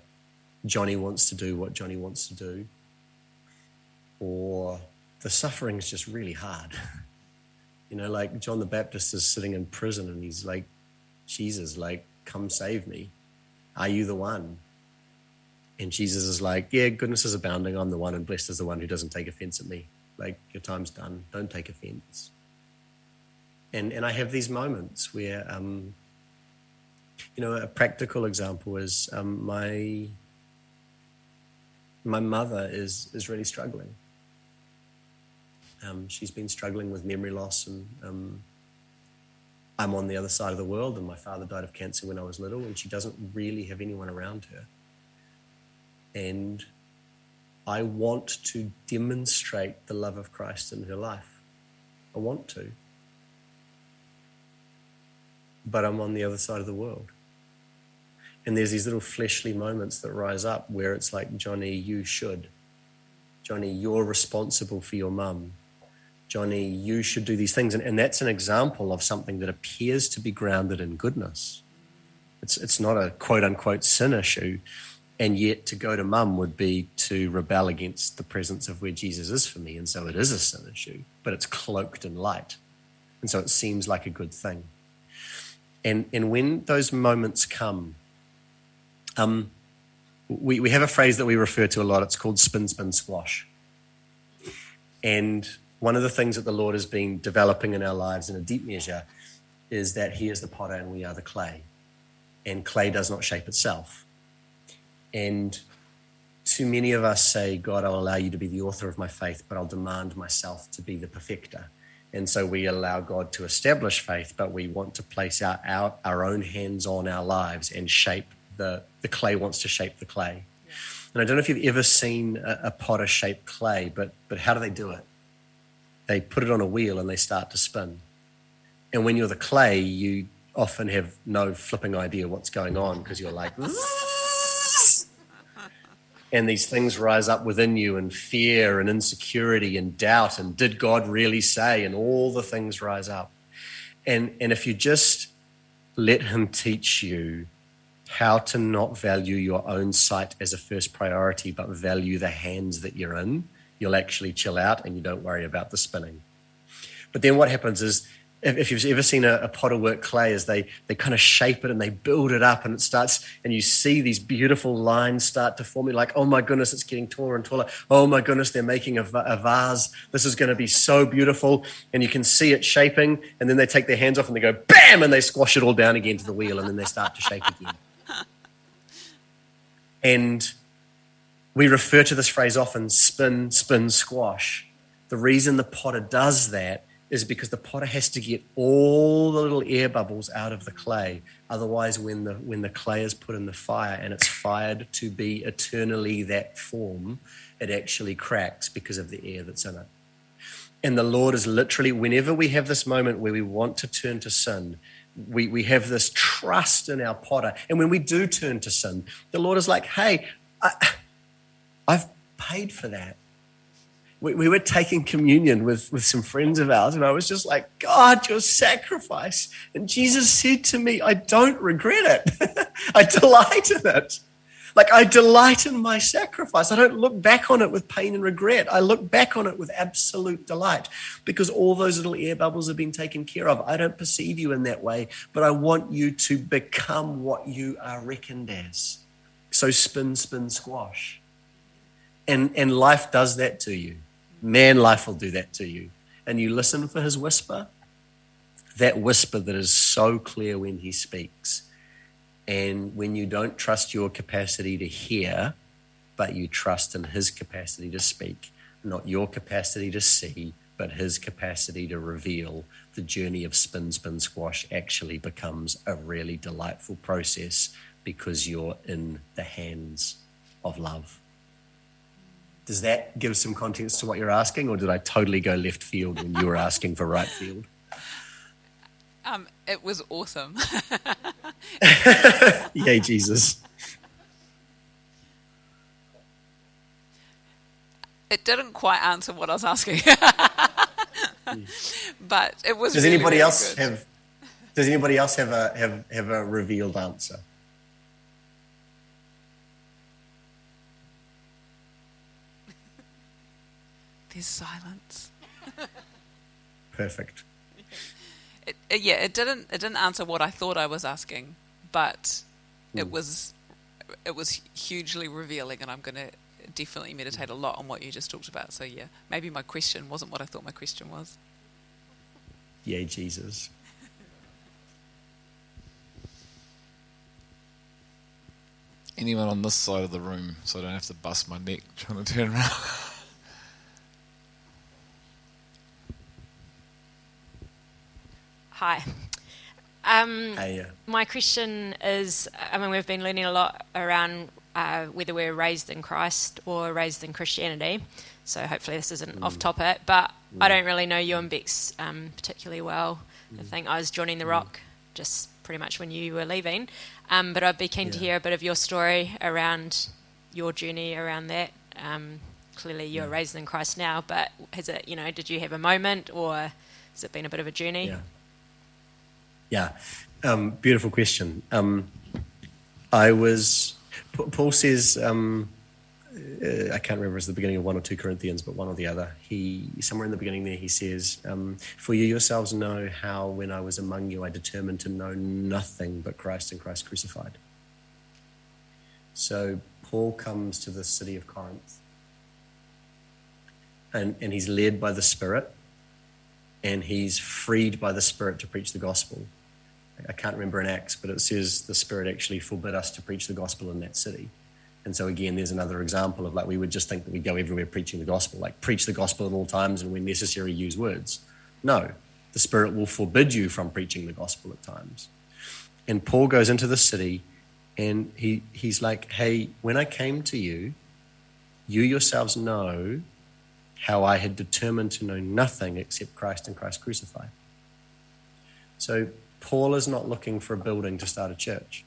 Jonny wants to do what Jonny wants to do, or the suffering is just really hard. You know, like John the Baptist is sitting in prison and he's like, Jesus, like, come save me. Are you the one? And Jesus is like, Yeah, goodness is abounding. I'm the one, and blessed is the one who doesn't take offense at me like your time's done. Don't take offense. And and I have these moments where, um, you know, a practical example is um, my my mother is is really struggling. Um, she's been struggling with memory loss, and um, I'm on the other side of the world. And my father died of cancer when I was little, and she doesn't really have anyone around her. And I want to demonstrate the love of Christ in her life. I want to. But I'm on the other side of the world. And there's these little fleshly moments that rise up where it's like, Jonny, you should. Jonny, you're responsible for your mum. Jonny, you should do these things. And, and that's an example of something that appears to be grounded in goodness. It's, it's not a quote unquote sin issue and yet to go to mum would be to rebel against the presence of where Jesus is for me. And so it is a sin issue, but it's cloaked in light. And so it seems like a good thing. And, and when those moments come, um, we, we have a phrase that we refer to a lot. It's called spin, spin, squash. And one of the things that the Lord has been developing in our lives in a deep measure is that He is the potter and we are the clay. And clay does not shape itself and too many of us say, God, I'll allow you to be the author of my faith, but I'll demand myself to be the perfecter. And so we allow God to establish faith, but we want to place our, our, our own hands on our lives and shape the, the clay wants to shape the clay. Yeah. And I don't know if you've ever seen a, a potter shape clay, but, but how do they do it? They put it on a wheel and they start to spin. And when you're the clay, you often have no flipping idea what's going on because you're like, and these things rise up within you and fear and insecurity and doubt and did god really say? And all the things rise up. And and if you just let him teach you how to not value your own sight as a first priority but value the hands that you're in you'll actually chill out and you don't worry about the spinning. But then what happens is if you've ever seen a, a potter work clay as they, they kind of shape it and they build it up and it starts and you see these beautiful lines start to form you're like oh my goodness it's getting taller and taller. Oh my goodness they're making a, a vase. This is going to be so beautiful. And you can see it shaping and then they take their hands off and they go bam and they squash it all down again to the wheel and then they start to shape again. And we refer to this phrase often spin spin squash. The reason the potter does that is because the potter has to get all the little air bubbles out of the clay. Otherwise, when the, when the clay is put in the fire and it's fired to be eternally that form, it actually cracks because of the air that's in it. And the Lord is literally, whenever we have this moment where we want to turn to sin, we, we have this trust in our potter. And when we do turn to sin, the Lord is like, hey, I, I've paid for that we, we were taking communion with, with some friends of ours, and I was just like, God, your sacrifice. And Jesus said to me, I don't regret it. I delight in it. Like, I delight in my sacrifice. I don't look back on it with pain and regret. I look back on it with absolute delight because all those little air bubbles have been taken care of. I don't perceive you in that way, but I want you to become what you are reckoned as. So, spin, spin, squash. And, and life does that to you. Man, life will do that to you. And you listen for his whisper, that whisper that is so clear when he speaks. And when you don't trust your capacity to hear, but you trust in his capacity to speak, not your capacity to see, but his capacity to reveal, the journey of spin, spin, squash actually becomes a really delightful process because you're in the hands of love. Does that give some context to what you're asking, or did I totally go left field when you were asking for right field? Um, it was awesome. Yay, Jesus. It didn't quite answer what I was asking, but it was. Does really, anybody really else good. have? Does anybody else have a have have a revealed answer? There's silence. Perfect. It, it, yeah, it didn't. It didn't answer what I thought I was asking, but Hmm. it was. It was hugely revealing, and I'm going to definitely meditate a lot on what you just talked about. So yeah, maybe my question wasn't what I thought my question was. Yay, Jesus. Anyone on this side of the room, so I don't have to bust my neck trying to turn around. Hi. Um, Hey, uh, my question is I mean, we've been learning a lot around uh, whether we're raised in Christ or raised in Christianity. So hopefully this isn't off topic, but I don't really know you and Bex um, particularly well. I think I was joining the Rock just pretty much when you were leaving. Um, but I'd be keen to hear a bit of your story around your journey around that. Um, clearly, you're raised in Christ now, but has it, you know, did you have a moment or has it been a bit of a journey? yeah. Yeah. Um, beautiful question. Um, I was, Paul says, um, uh, I can't remember it's the beginning of one or two Corinthians, but one or the other. He, somewhere in the beginning there, he says, um, For you yourselves know how when I was among you, I determined to know nothing but Christ and Christ crucified. So Paul comes to the city of Corinth and, and he's led by the Spirit and he's freed by the Spirit to preach the gospel. I can't remember in Acts, but it says the Spirit actually forbid us to preach the gospel in that city. And so again, there's another example of like we would just think that we go everywhere preaching the gospel, like preach the gospel at all times and when necessary use words. No, the Spirit will forbid you from preaching the gospel at times. And Paul goes into the city and he, he's like, Hey, when I came to you, you yourselves know how I had determined to know nothing except Christ and Christ crucified. So Paul is not looking for a building to start a church.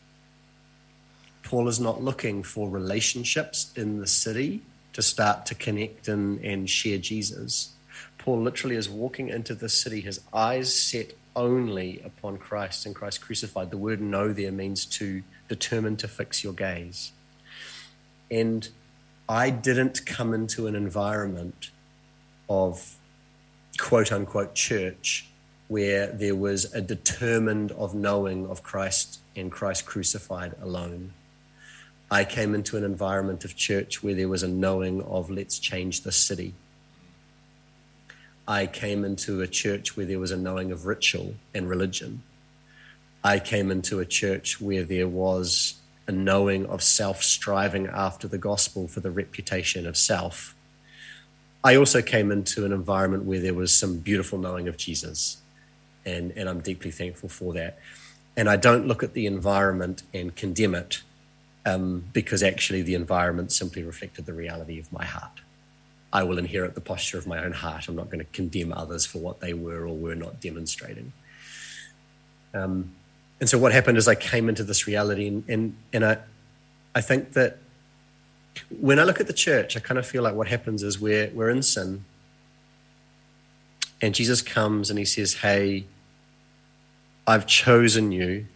Paul is not looking for relationships in the city to start to connect and, and share Jesus. Paul literally is walking into the city, his eyes set only upon Christ and Christ crucified. The word know there means to determine to fix your gaze. And I didn't come into an environment of quote unquote church where there was a determined of knowing of Christ and Christ crucified alone. I came into an environment of church where there was a knowing of let's change the city. I came into a church where there was a knowing of ritual and religion. I came into a church where there was a knowing of self striving after the gospel for the reputation of self. I also came into an environment where there was some beautiful knowing of Jesus, and, and I'm deeply thankful for that. And I don't look at the environment and condemn it um, because actually the environment simply reflected the reality of my heart. I will inherit the posture of my own heart. I'm not going to condemn others for what they were or were not demonstrating. Um, and so what happened is I came into this reality, and, and, and I, I think that when I look at the church, I kind of feel like what happens is we're, we're in sin, and Jesus comes and he says, Hey, I've chosen you.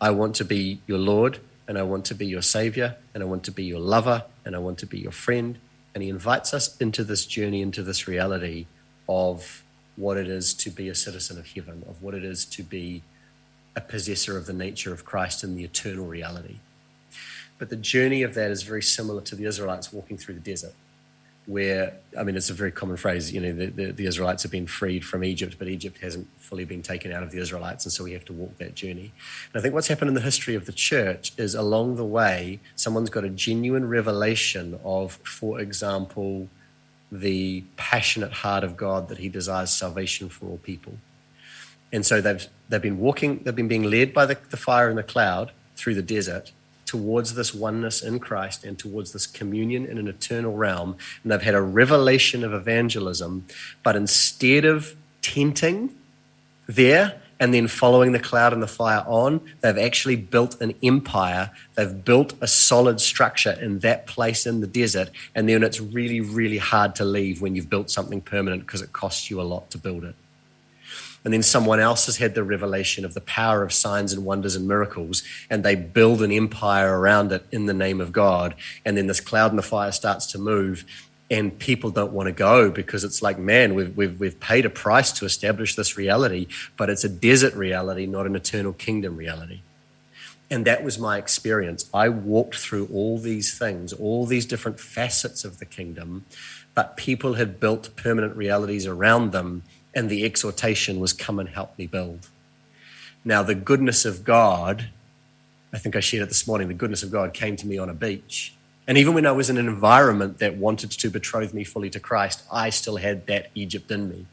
I want to be your Lord and I want to be your savior, and I want to be your lover, and I want to be your friend. And he invites us into this journey, into this reality of what it is to be a citizen of heaven, of what it is to be a possessor of the nature of Christ in the eternal reality. But the journey of that is very similar to the Israelites walking through the desert where, I mean, it's a very common phrase, you know, the, the, the, Israelites have been freed from Egypt, but Egypt hasn't fully been taken out of the Israelites, and so we have to walk that journey. And I think what's happened in the history of the church is along the way, someone's got a genuine revelation of, for example, the passionate heart of God that he desires salvation for all people. And so they've, they've been walking, they've been being led by the, the fire and the cloud through the desert towards this oneness in Christ and towards this communion in an eternal realm. And they've had a revelation of evangelism, but instead of tenting there and then following the cloud and the fire on, they've actually built an empire. They've built a solid structure in that place in the desert. And then it's really, really hard to leave when you've built something permanent because it costs you a lot to build it and then someone else has had the revelation of the power of signs and wonders and miracles, and they build an empire around it in the name of God. And then this cloud and the fire starts to move, and people don't want to go because it's like, man, we've, we've, we've paid a price to establish this reality, but it's a desert reality, not an eternal kingdom reality. And that was my experience. I walked through all these things, all these different facets of the kingdom, but people had built permanent realities around them and the exhortation was, Come and help me build. Now, the goodness of God, I think I shared it this morning, the goodness of God came to me on a beach. And even when I was in an environment that wanted to betroth me fully to Christ, I still had that Egypt in me.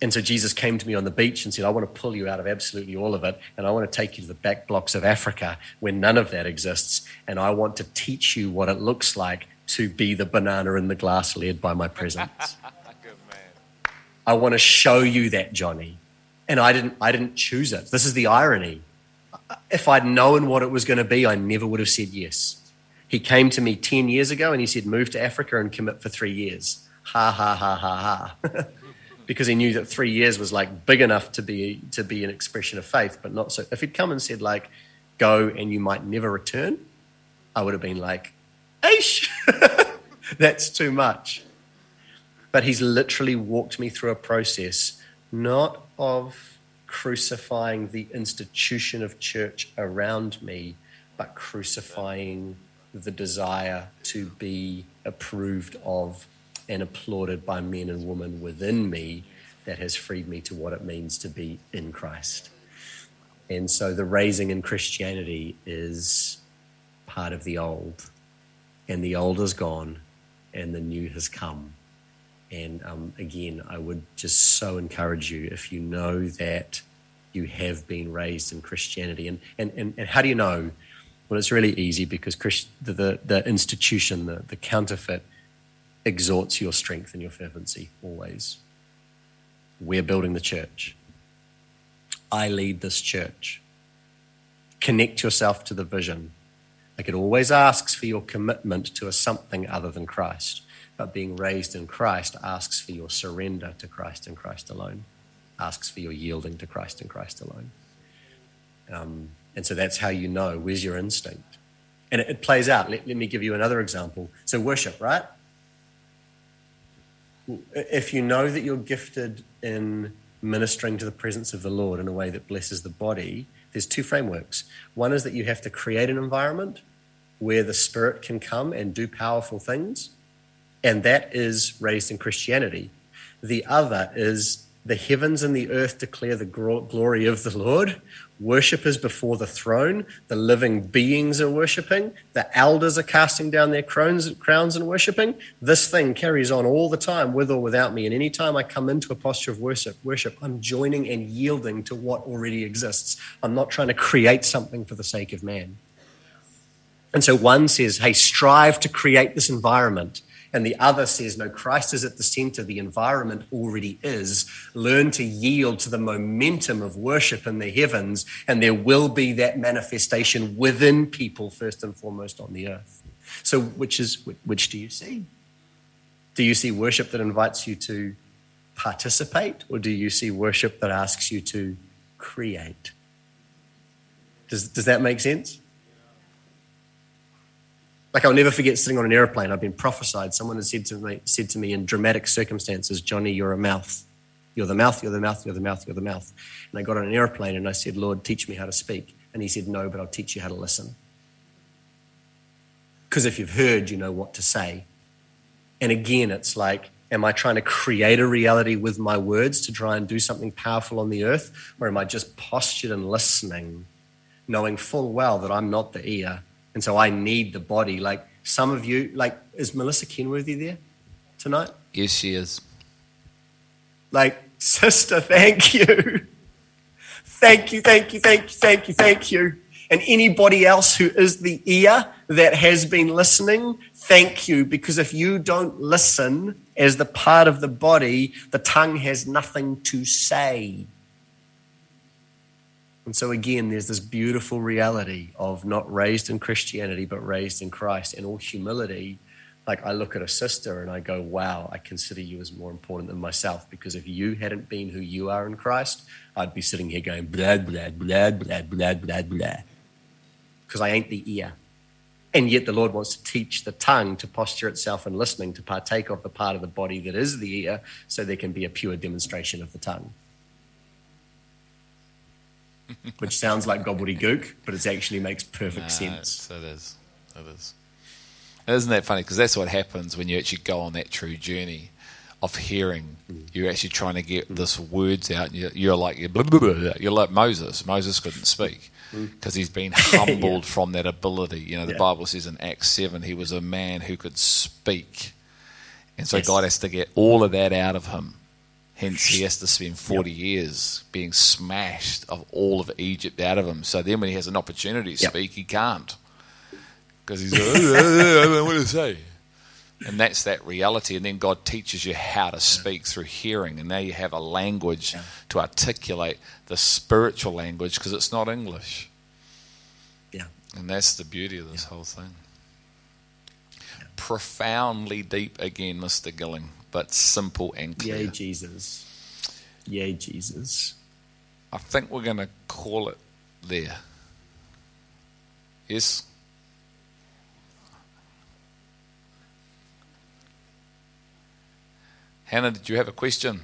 And so Jesus came to me on the beach and said, I want to pull you out of absolutely all of it. And I want to take you to the back blocks of Africa where none of that exists. And I want to teach you what it looks like to be the banana in the glass led by my presence. I want to show you that, Jonny. And I didn't, I didn't choose it. This is the irony. If I'd known what it was going to be, I never would have said yes. He came to me 10 years ago and he said, move to Africa and commit for three years. Ha, ha, ha, ha, ha. because he knew that three years was like big enough to be, to be an expression of faith, but not so. If he'd come and said, like, go and you might never return, I would have been like, Aish, that's too much but he's literally walked me through a process not of crucifying the institution of church around me, but crucifying the desire to be approved of and applauded by men and women within me that has freed me to what it means to be in Christ. And so the raising in Christianity is part of the old, and the old is gone, and the new has come And um, again, I would just so encourage you if you know that you have been raised in Christianity. And, and, and, and how do you know? Well, it's really easy because Christ, the, the, the institution, the, the counterfeit, exhorts your strength and your fervency always. We're building the church. I lead this church. Connect yourself to the vision. Like it always asks for your commitment to a something other than Christ. But being raised in Christ asks for your surrender to Christ and Christ alone, asks for your yielding to Christ and Christ alone. Um, and so that's how you know where's your instinct. And it, it plays out. Let, let me give you another example. So, worship, right? If you know that you're gifted in ministering to the presence of the Lord in a way that blesses the body, there's two frameworks. One is that you have to create an environment where the Spirit can come and do powerful things and that is raised in Christianity. The other is the heavens and the earth declare the glory of the Lord. Worship is before the throne. The living beings are worshiping. The elders are casting down their crowns, crowns and worshiping. This thing carries on all the time, with or without me. And anytime I come into a posture of worship, worship, I'm joining and yielding to what already exists. I'm not trying to create something for the sake of man. And so one says, hey, strive to create this environment and the other says, no, Christ is at the center, the environment already is. Learn to yield to the momentum of worship in the heavens, and there will be that manifestation within people, first and foremost on the earth. So, which is which do you see? Do you see worship that invites you to participate, or do you see worship that asks you to create? Does, does that make sense? Like I'll never forget sitting on an airplane. I've been prophesied. Someone had said to me, said to me in dramatic circumstances, Jonny, you're a mouth. You're the mouth, you're the mouth, you're the mouth, you're the mouth. And I got on an airplane and I said, Lord, teach me how to speak. And he said, No, but I'll teach you how to listen. Because if you've heard, you know what to say. And again, it's like, am I trying to create a reality with my words to try and do something powerful on the earth? Or am I just postured and listening, knowing full well that I'm not the ear, and so I need the body. Like some of you, like, is Melissa Kenworthy there tonight? Yes, she is. Like, sister, thank you. Thank you, thank you, thank you, thank you, thank you. And anybody else who is the ear that has been listening, thank you. Because if you don't listen as the part of the body, the tongue has nothing to say. And so, again, there's this beautiful reality of not raised in Christianity, but raised in Christ. In all humility, like I look at a sister and I go, wow, I consider you as more important than myself. Because if you hadn't been who you are in Christ, I'd be sitting here going, blah, blah, blah, blah, blah, blah, blah. Because I ain't the ear. And yet the Lord wants to teach the tongue to posture itself in listening, to partake of the part of the body that is the ear, so there can be a pure demonstration of the tongue. Which sounds like gobbledygook, but it actually makes perfect no, sense. It is. It is. And isn't that funny? Because that's what happens when you actually go on that true journey of hearing. Mm. You're actually trying to get mm. this words out. And you're, you're like you're, blah, blah, blah, you're, like Moses. Moses couldn't speak because mm. he's been humbled yeah. from that ability. You know, the yeah. Bible says in Acts seven, he was a man who could speak, and so yes. God has to get all of that out of him. Hence, he has to spend 40 yep. years being smashed of all of Egypt out of him. So then, when he has an opportunity to yep. speak, he can't. Because he's like, I don't know what to say. And that's that reality. And then God teaches you how to speak through hearing. And now you have a language yeah. to articulate the spiritual language because it's not English. Yeah. And that's the beauty of this yeah. whole thing. Yeah. Profoundly deep again, Mr. Gilling but simple and clear. Yay, Jesus. Yay, Jesus. I think we're going to call it there. Yes? Hannah, did you have a question?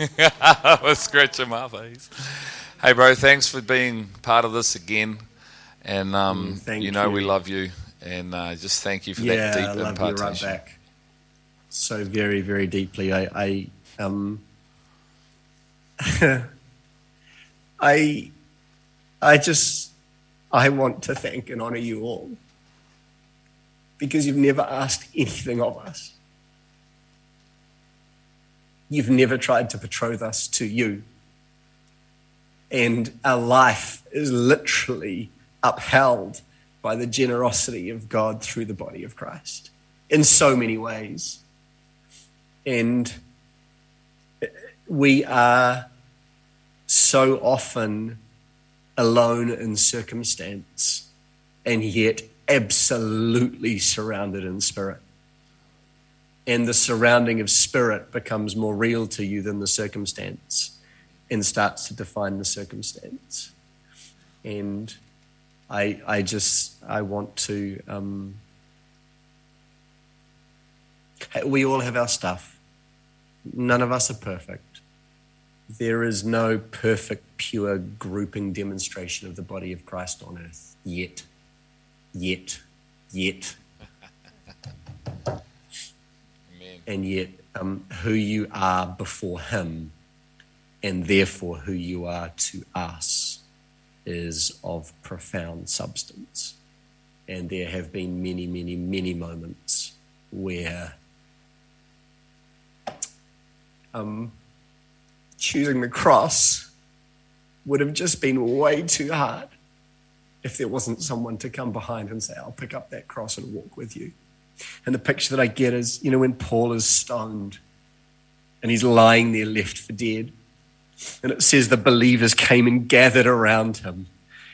I was scratching my face. Hey, bro, thanks for being part of this again. And um, mm, you know you. we love you. And uh, just thank you for yeah, that deep I love impartation. You right back so very, very deeply. I, I um, I, I just, I want to thank and honor you all because you've never asked anything of us. You've never tried to betroth us to you. And our life is literally upheld by the generosity of God through the body of Christ in so many ways. And we are so often alone in circumstance and yet absolutely surrounded in spirit. And the surrounding of spirit becomes more real to you than the circumstance and starts to define the circumstance. And I, I just, I want to, um, we all have our stuff. None of us are perfect. There is no perfect, pure grouping demonstration of the body of Christ on earth yet. Yet. Yet. And yet, um, who you are before Him and therefore who you are to us is of profound substance. And there have been many, many, many moments where um, choosing the cross would have just been way too hard if there wasn't someone to come behind and say, I'll pick up that cross and walk with you. And the picture that I get is, you know, when Paul is stoned and he's lying there left for dead. And it says the believers came and gathered around him.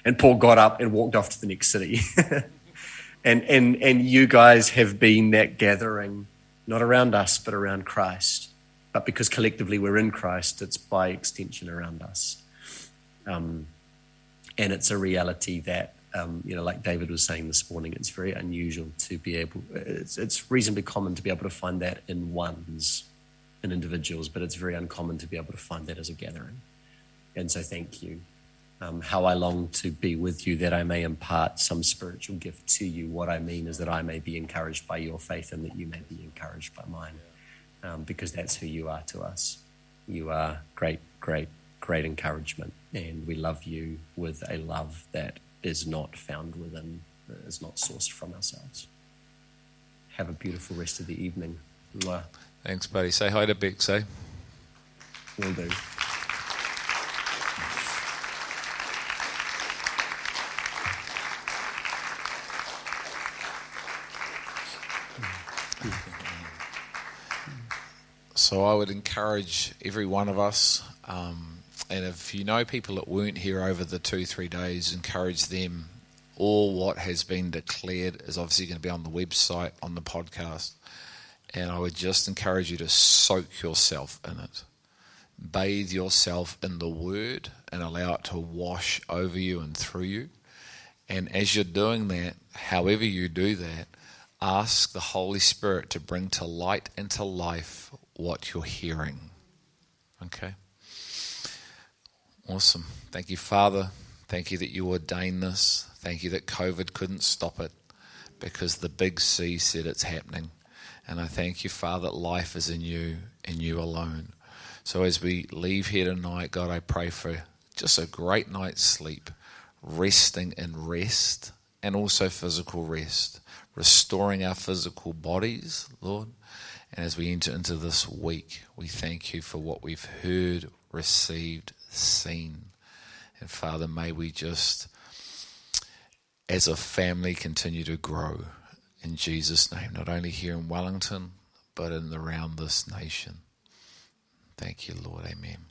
And Paul got up and walked off to the next city. and, and, and you guys have been that gathering, not around us, but around Christ. But because collectively we're in Christ, it's by extension around us. Um, and it's a reality that, um, you know, like David was saying this morning, it's very unusual to be able, it's, it's reasonably common to be able to find that in ones in individuals, but it's very uncommon to be able to find that as a gathering. And so, thank you. Um, how I long to be with you, that I may impart some spiritual gift to you. What I mean is that I may be encouraged by your faith and that you may be encouraged by mine, um, because that's who you are to us. You are great, great, great encouragement, and we love you with a love that is not found within, is not sourced from ourselves. Have a beautiful rest of the evening. Mwah. Thanks, buddy. Say hi to Bex, eh? Will do. So I would encourage every one of us, um, and if you know people that weren't here over the two, three days, encourage them. All what has been declared is obviously going to be on the website, on the podcast. And I would just encourage you to soak yourself in it. Bathe yourself in the Word and allow it to wash over you and through you. And as you're doing that, however you do that, ask the Holy Spirit to bring to light and to life what you're hearing. Okay? Awesome. Thank you, Father. Thank you that you ordained this. Thank you that COVID couldn't stop it because the big C said it's happening. And I thank you, Father, that life is in you and you alone. So as we leave here tonight, God, I pray for just a great night's sleep, resting in rest and also physical rest, restoring our physical bodies, Lord. And as we enter into this week, we thank you for what we've heard, received, seen. And Father, may we just, as a family, continue to grow in Jesus' name, not only here in Wellington, but in around this nation. Thank you, Lord. Amen.